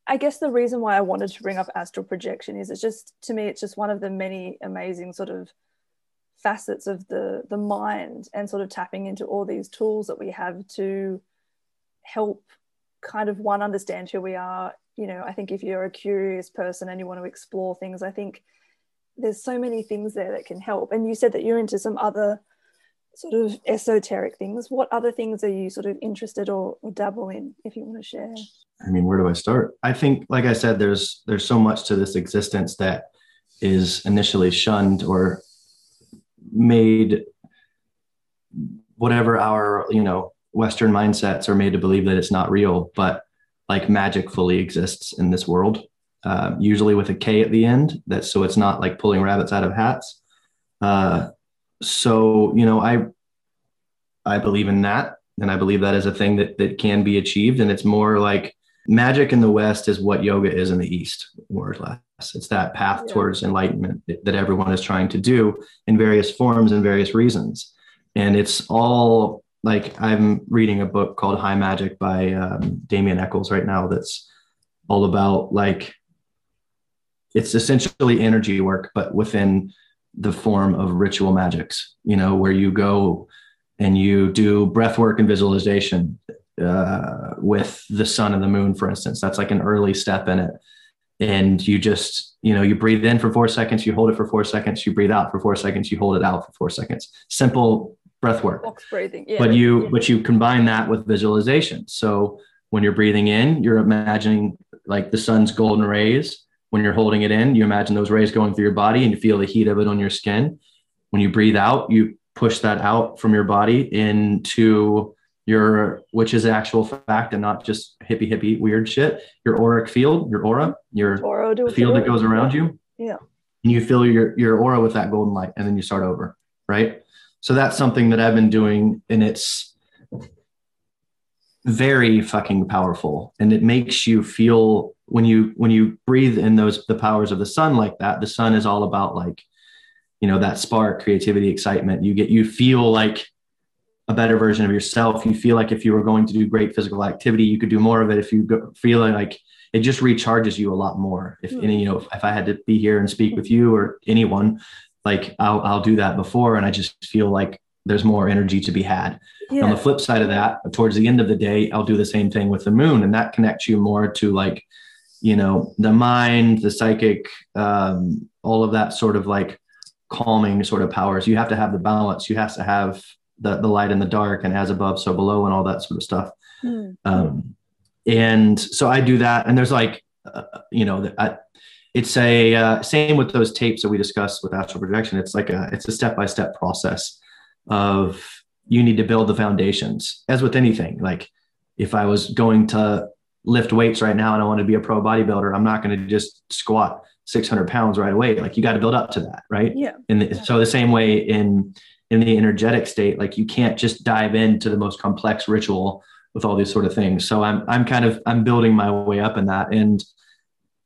I guess the reason why I wanted to bring up astral projection is it's just to me it's just one of the many amazing sort of facets of the the mind and sort of tapping into all these tools that we have to help kind of one understand who we are. You know i think if you're a curious person and you want to explore things i think there's so many things there that can help. And you said that you're into some other sort of esoteric things what other things are you sort of interested or, or dabble in if you want to share? I mean where do i start? I think like i said there's there's so much to this existence that is initially shunned or made whatever our you know western mindsets are made to believe that it's not real but like magic fully exists in this world uh, usually with a k at the end that so it's not like pulling rabbits out of hats. Uh, so you know i i believe in that and i believe that is a thing that that can be achieved and it's more like magic in the west is what yoga is in the east more or less it's that path yeah. towards enlightenment that everyone is trying to do in various forms and various reasons. And it's all like I'm reading a book called High Magic by um, Damien Echols right now that's all about like it's essentially energy work, but within the form of ritual magics, you know, where you go and you do breath work and visualization uh, with the sun and the moon, for instance. That's like an early step in it and you just you know you breathe in for four seconds you hold it for four seconds you breathe out for four seconds you hold it out for four seconds simple breath work Box breathing yeah. but you yeah. but you combine that with visualization so when you're breathing in you're imagining like the sun's golden rays when you're holding it in you imagine those rays going through your body and you feel the heat of it on your skin. When you breathe out you push that out from your body into your which is actual fact and not just hippie hippie weird shit your auric field your aura your aura. field that goes around you. Yeah. And you fill your your aura with that golden light and then you start over right? So that's something that i've been doing and it's very fucking powerful and it makes you feel when you when you breathe in those the powers of the sun like that the sun is all about like you know that spark creativity excitement you get you feel like a better version of yourself. You feel like if you were going to do great physical activity, you could do more of it. If you go, feel like it just recharges you a lot more. If hmm. any, you know, if, if I had to be here and speak with you or anyone, like I'll, I'll do that before. And I just feel like there's more energy to be had. Yeah. On the flip side of that, towards the end of the day, I'll do the same thing with the moon. And that connects you more to like, you know, the mind, the psychic, um, all of that sort of like calming sort of powers. You have to have the balance. You have to have the, the light and the dark and as above so below and all that sort of stuff mm. um, and so i do that and there's like uh, you know I, it's a uh, same with those tapes that we discussed with astral projection it's like a it's a step-by-step process of you need to build the foundations as with anything like if i was going to lift weights right now and i want to be a pro bodybuilder i'm not going to just squat 600 pounds right away. Like you got to build up to that right? Yeah. And the, so the same way in in the energetic state like you can't just dive into the most complex ritual with all these sort of things. So i'm i'm kind of i'm building my way up in that and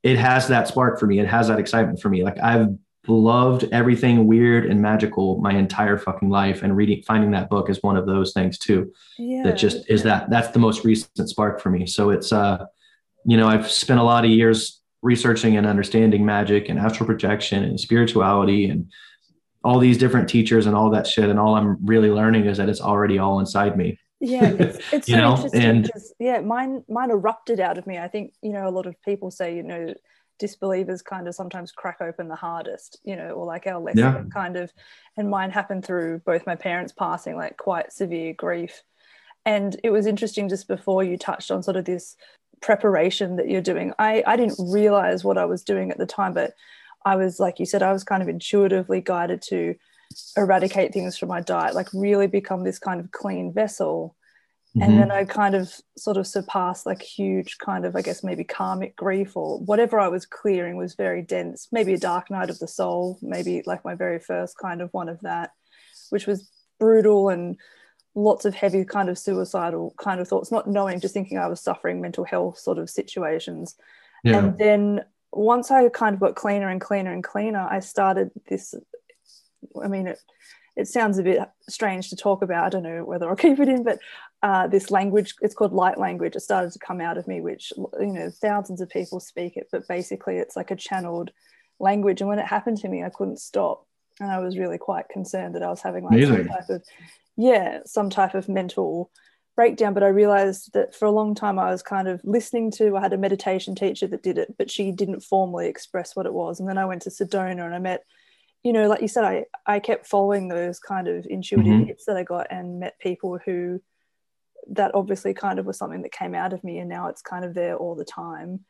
it has that spark for me. It has that excitement for me. Like i've loved everything weird and magical my entire fucking life and reading finding that book is one of those things too yeah. that just is that that's the most recent spark for me. So it's uh you know i've spent a lot of years researching and understanding magic and astral projection and spirituality and all these different teachers and all that shit and all i'm really learning is that it's already all inside me. Yeah it's, it's you so know? interesting and because, yeah mine mine erupted out of me. I think you know a lot of people say you know disbelievers kind of sometimes crack open the hardest you know or like our lesson yeah. kind of and mine happened through both my parents passing like quite severe grief and it was interesting just before you touched on sort of this preparation that you're doing i i didn't realize what i was doing at the time but I was, like you said, I was kind of intuitively guided to eradicate things from my diet, like really become this kind of clean vessel. Mm-hmm. And then I kind of sort of surpassed like huge kind of, I guess, maybe karmic grief or whatever I was clearing was very dense, maybe a dark night of the soul, maybe like my very first kind of one of that, which was brutal and lots of heavy kind of suicidal kind of thoughts, not knowing, just thinking I was suffering mental health sort of situations. Yeah. And then once I kind of got cleaner and cleaner and cleaner, I started this. I mean, it, it sounds a bit strange to talk about. I don't know whether I'll keep it in, but uh, this language, it's called light language. It started to come out of me, which, you know, thousands of people speak it, but basically it's like a channeled language. And when it happened to me, I couldn't stop. And I was really quite concerned that I was having like some type of, yeah, some type of mental breakdown. But I realized that for a long time I was kind of listening to, I had a meditation teacher that did it, but she didn't formally express what it was. And then I went to Sedona and I met you know, like you said, I, I kept following those kind of intuitive mm-hmm. hits that I got and met people who that obviously kind of was something that came out of me and now it's kind of there all the time.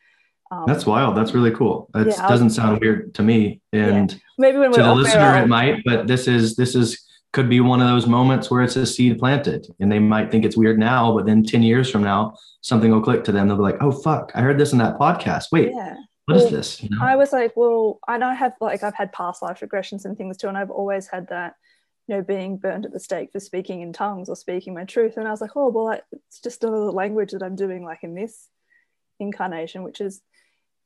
Um, That's wild. That's really cool. It yeah, doesn't sound weird to me. And yeah. maybe when to the listener, it might, but this is, this is, could be one of those moments where it's a seed planted and they might think it's weird now, but then 10 years from now, something will click to them. They'll be like, oh, fuck, I heard this in that podcast. Wait, yeah what well, is this? You know? I was like, well, I know I have like I've had past life regressions and things too, and I've always had that, you know, being burned at the stake for speaking in tongues or speaking my truth. And I was like, oh, well, it's just another language that I'm doing like in this incarnation, which is,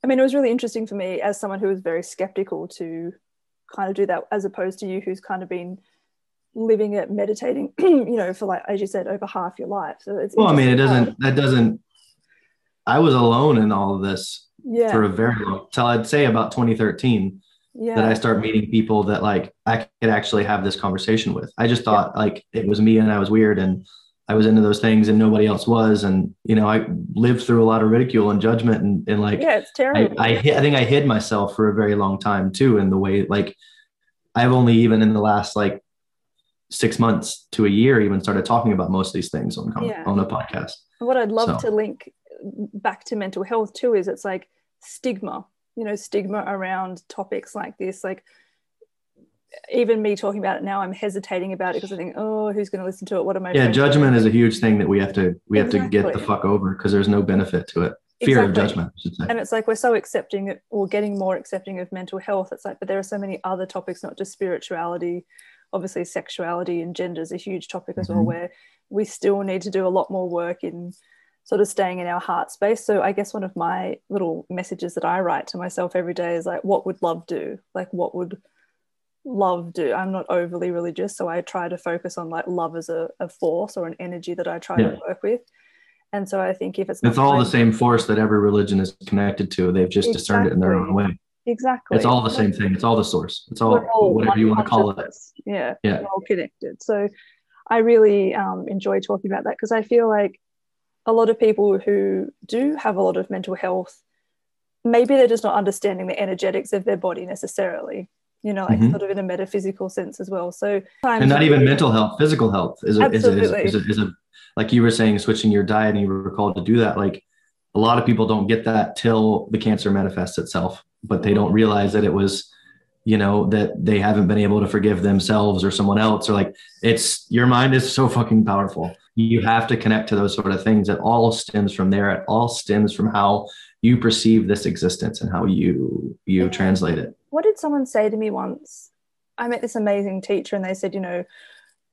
I mean, it was really interesting for me as someone who was very skeptical to kind of do that, as opposed to you who's kind of been living it, meditating, you know, for like as you said, over half your life. So it's well, I mean, it doesn't. That doesn't. I was alone in all of this yeah. for a very long till I'd say about 2013 yeah. that I start meeting people that like I could actually have this conversation with. I just thought yeah. like it was me and I was weird and I was into those things and nobody else was. And you know, I lived through a lot of ridicule and judgment and, and like yeah, it's terrible. I, I, I think I hid myself for a very long time too in the way like I've only even in the last like six months to a year even started talking about most of these things on yeah. on a podcast. What I'd love so. to link back to mental health too is it's like stigma you know stigma around topics like this like even me talking about it now i'm hesitating about it because i think oh who's going to listen to it what am i yeah judgment is a huge thing that we have to we exactly. have to get the fuck over because there's no benefit to it fear exactly. of judgment and it's like we're so accepting it or getting more accepting of mental health it's like but there are so many other topics not just spirituality obviously sexuality and gender is a huge topic as mm-hmm. well where we still need to do a lot more work in sort of staying in our heart space. So I guess one of my little messages that I write to myself every day is like, what would love do? Like, what would love do? I'm not overly religious, so I try to focus on like love as a, a force or an energy that I try yeah. to work with. And so I think if it's it's all the same force that every religion is connected to, they've just exactly. discerned it in their own way. Exactly. It's all the same thing. It's all the source. It's all, all whatever you want to call it. Yeah. Yeah. All connected. So I really um, enjoy talking about that because I feel like a lot of people who do have a lot of mental health, maybe they're just not understanding the energetics of their body necessarily, you know, like mm-hmm. sort of in a metaphysical sense as well. So, and not even mental health, physical health is a, is a, is, a, is, a, is a, like you were saying, switching your diet and you were called to do that. Like a lot of people don't get that till the cancer manifests itself, but they don't realize that it was you know that they haven't been able to forgive themselves or someone else or like it's your mind is so fucking powerful you have to connect to those sort of things. It all stems from there. It all stems from how you perceive this existence and how you you translate it. What did someone say to me once? I met this amazing teacher and they said you know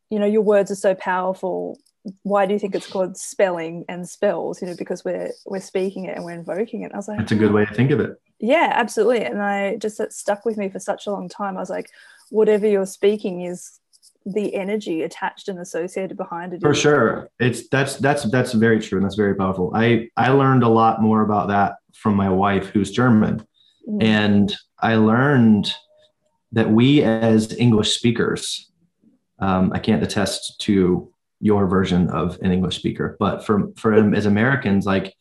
you know your words are so powerful. Why do you think it's called spelling and spells? You know because we're we're speaking it and we're invoking it. I was like that's a good way to think of it. Yeah absolutely. And i just it stuck with me for such a long time. I was like whatever you're speaking is the energy attached and associated behind it for sure. it's that's that's that's very true and that's very powerful. I i learned a lot more about that from my wife who's german mm-hmm. and i learned that we as english speakers um, i can't attest to your version of an english speaker but for for as americans like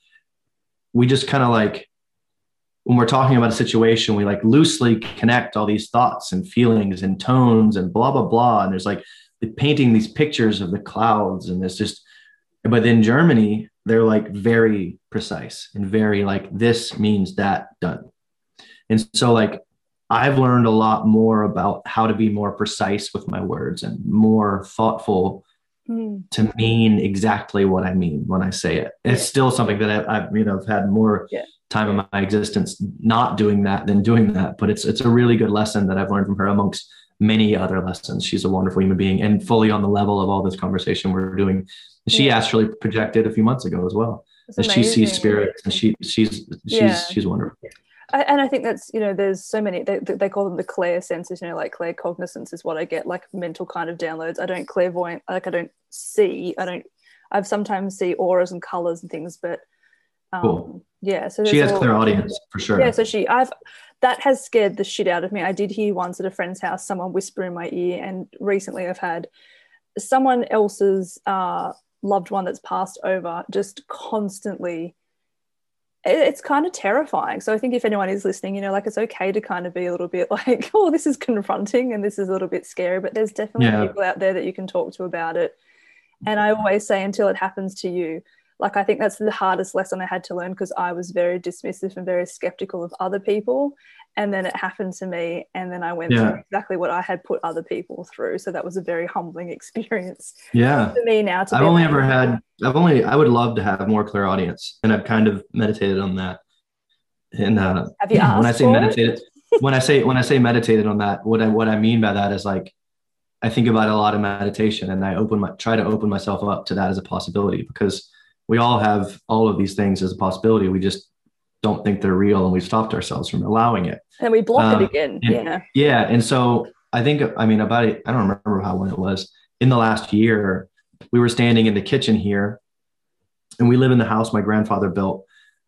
we just kind of like when we're talking about a situation, we like loosely connect all these thoughts and feelings and tones and blah, blah, blah. And there's like painting these pictures of the clouds. And it's just, but in Germany, they're like very precise and very like, this means that done. And so, like, I've learned a lot more about how to be more precise with my words and more thoughtful mm. to mean exactly what I mean when I say it. It's still something that I've, I've you know, I've had more yeah time of my existence not doing that than doing that. But it's it's a really good lesson that I've learned from her amongst many other lessons. She's a wonderful human being and fully on the level of all this conversation we're doing. She yeah. actually projected a few months ago as well. And she sees spirits and she she's she's yeah. she's wonderful. I, and I think that's you know there's so many they, they call them the clair senses you know like clair cognizance is what I get like mental kind of downloads I don't clairvoyant like I don't see I don't I've sometimes see auras and colors and things but um, Cool. Yeah so She has clairaudience for sure. yeah so she I've that has scared the shit out of me I did hear once at a friend's house someone whisper in my ear and recently I've had someone else's uh, loved one that's passed over just constantly it- it's kind of terrifying. So I think if anyone is listening, you know, like it's okay to kind of be a little bit like, oh, this is confronting and this is a little bit scary, but there's definitely Yeah. people out there that you can talk to about it. And I always say until it happens to you, like I think that's the hardest lesson I had to learn because I was very dismissive and very skeptical of other people. And then it happened to me. And then I went Yeah. through exactly what I had put other people through. So that was a very humbling experience Yeah. for me now to I've only ever had, I've only, I would love to have more clairaudience. And I've kind of meditated on that. And uh, have you asked when I say meditated, when I say, when I say meditated on that, what I, what I mean by that is like, I think about a lot of meditation and I open my, try to open myself up to that as a possibility because we all have all of these things as a possibility. We just don't think they're real and we've stopped ourselves from allowing it. And we block Um, it again. and- Yeah. Yeah, and so I think I mean about it. I don't remember how when it was in the last year. We were standing in the kitchen here, and we live in the house my grandfather built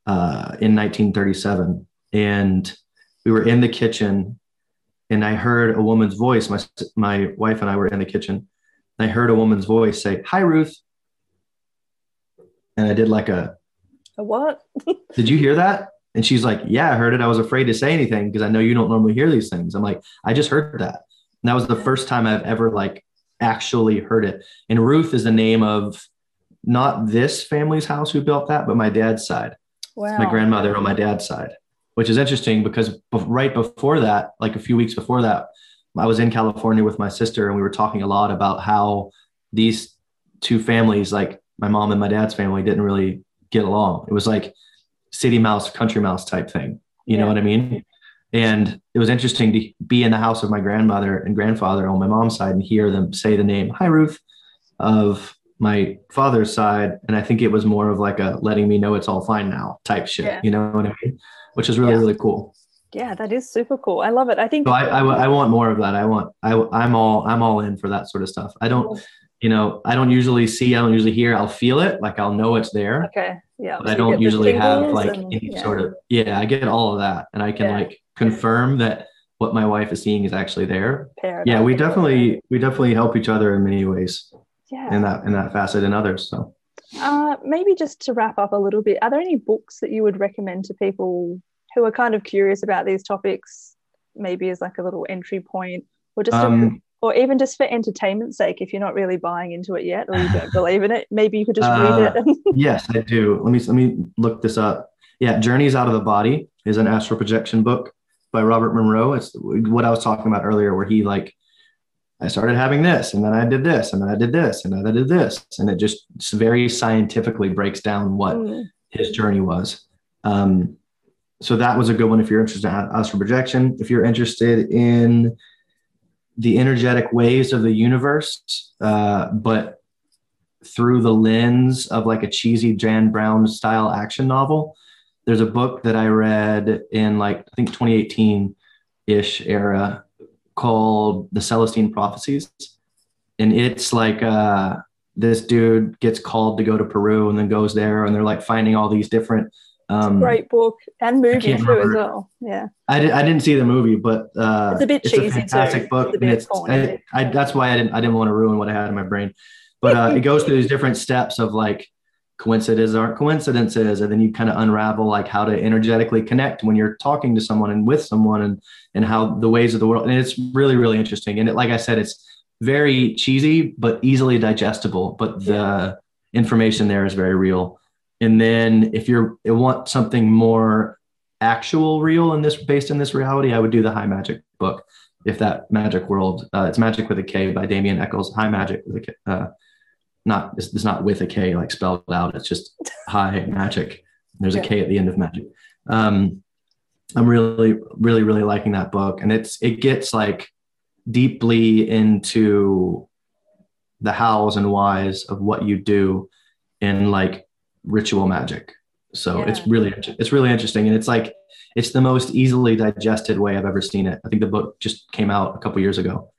uh, in 1937. And we were in the kitchen, and I heard a woman's voice. My my wife and I were in the kitchen. And I heard a woman's voice say, "Hi, Ruth," and I did like a A what? did you hear that? And she's like, yeah, I heard it. I was afraid to say anything because I know you don't normally hear these things. I'm like, I just heard that. And that was the first time I've ever like actually heard it. And Ruth is the name of not this family's house who built that, but my dad's side, Wow. my grandmother on my dad's side, which is interesting because right before that, like a few weeks before that, I was in California with my sister and we were talking a lot about how these two families, like my mom and my dad's family, didn't really get along. It was like city mouse, country mouse type thing. You know what I mean? And it was interesting to be in the house of my grandmother and grandfather on my mom's side and hear them say the name, Hi, Ruth, of my father's side. And I think it was more of like a letting me know it's all fine now type shit. Yeah. You know what I mean? Which is really, Yeah. really cool. Yeah, that is super cool. I love it. I think So I, I, I want more of that. I want, I, I'm all, I'm all in for that sort of stuff. I don't, you know, I don't usually see, I don't usually hear, I'll feel it. Like I'll know it's there. Okay. Yeah. but so I don't usually have like and- any yeah. sort of yeah. I get all of that, and I can Yeah. like confirm that what my wife is seeing is actually there. Yeah, we definitely we definitely help each other in many ways. Yeah. in that in that facet and others. So Uh, maybe just to wrap up a little bit, are there any books that you would recommend to people who are kind of curious about these topics, maybe as like a little entry point, or just, a- um, or even just for entertainment's sake, if you're not really buying into it yet or you don't believe in it, maybe you could just Uh, read it. yes, I do. Let me let me look this up. Yeah, Journeys Out of the Body is an astral projection book by Robert Monroe. It's what I was talking about earlier, where he like I started having this, and then I did this, and then I did this, and then I did this, and it just very scientifically breaks down what Mm, his journey was. Um, so that was a good one if you're interested in astral projection. If you're interested in the energetic waves of the universe, uh, but through the lens of like a cheesy Dan Brown style action novel, there's a book that I read in like I think 2018 ish era called The Celestine Prophecies, and it's like uh, this dude gets called to go to Peru and then goes there, and they're like finding all these different. Um, Great book and movie too as well. Yeah. I, di- I didn't see the movie, but uh, It's a bit cheesy, too. fantastic book, It's a and it's. I, I, that's why I didn't I didn't want to ruin what I had in my brain. But uh, it goes through these different steps of like coincidences aren't coincidences, and then you kind of unravel like how to energetically connect when you're talking to someone and with someone, and and how the ways of the world. And it's really really interesting. And it, like I said, it's very cheesy but easily digestible. But the information there is very real. And then if you're you want something more actual real in this based in this reality, I would do the High Magic book. If that Magic World, uh, it's Magic with a K by Damien Echols. High Magic with a K, uh, not it's, it's not with a K like spelled out. It's just High Magic. There's a Yeah. K at the end of Magic. Um, I'm really, really, really liking that book, and it's it gets like deeply into the hows and whys of what you do in like ritual magic So it's really it's really interesting, and it's like it's the most easily digested way I've ever seen it. I think the book just came out a couple years ago,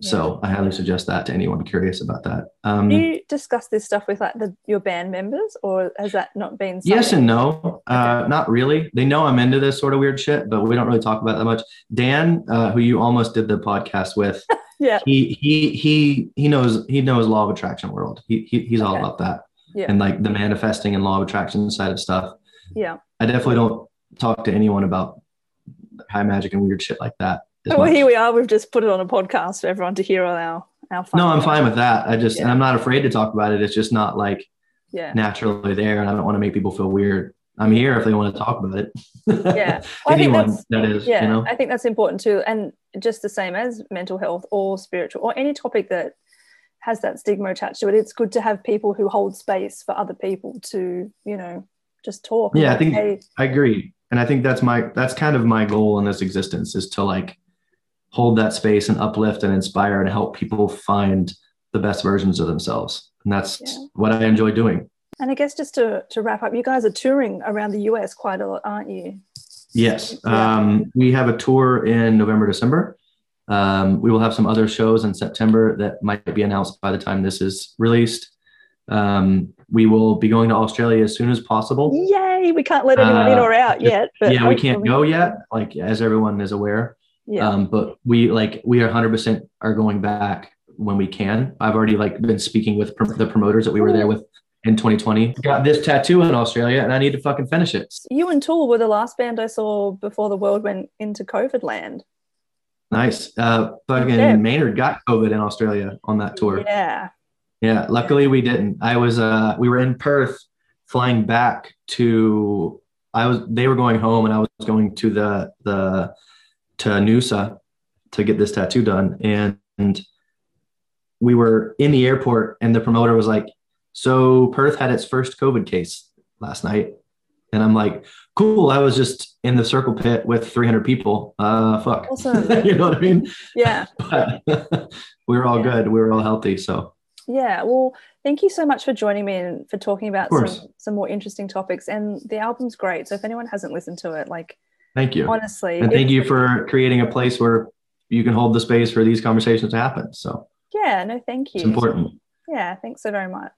so I highly suggest that to anyone curious about that. Um, Do you discuss this stuff with like the, your band members, or has that not been? Yes and no. Uh, not really. They know I'm into this sort of weird shit, but we don't really talk about that much. Dan, uh, who you almost did the podcast with, Yeah. he he he he knows he knows law of attraction world. He, he he's all about that Yeah. and like the manifesting and law of attraction side of stuff. Yeah. I definitely don't talk to anyone about high magic and weird shit like that. Well, much. here we are. We've just put it on a podcast for everyone to hear all our our fun. No, I'm fine with that. I just and I'm not afraid to talk about it. It's just not like Yeah. naturally there, and I don't want to make people feel weird. I'm here if they want to talk about it. Yeah. Well, anyone that is, yeah you know. i think that's important too and just the same as mental health or spiritual or any topic that has that stigma attached to it it's good to have people who hold space for other people to you know just talk Yeah, I think- hey, I agree. And I think that's my that's kind of my goal in this existence is to like hold that space and uplift and inspire and help people find the best versions of themselves. And that's Yeah. what I enjoy doing. and i guess just to, to wrap up you guys are touring around the us quite a lot aren't you Yes. Yeah. Um, we have a tour in November, December. Um, we will have some other shows in September that might be announced by the time this is released. Um, we will be going to Australia as soon as possible. yay we can't let anyone in Uh, or out yet yeah, we can't go yet, like as everyone is aware. yeah. Um, but we like we are 100% are going back when we can. I've already like been speaking with pr- the promoters that we were there with in 2020 got this tattoo in australia and i need to fucking finish it. You and tool were the last band i saw before the world went into covid land nice. Uh fucking Yeah. maynard got covid in australia on that tour. Yeah. Yeah luckily we didn't. I was uh we were in perth flying back to i was they were going home and i was going to the the to noosa to get this tattoo done. And, and we were in the airport and the promoter was like so perth had its first covid case last night. And i'm like cool i was just in the circle pit with 300 people uh fuck Awesome. you know what i mean yeah but we were all good we were all healthy so Yeah, well, thank you so much for joining me and for talking about some, some more interesting topics. And the album's great. So if anyone hasn't listened to it, like thank you honestly, and thank you for creating a place where you can hold the space for these conversations to happen so yeah, no, thank you. it's important Yeah, thanks so very much.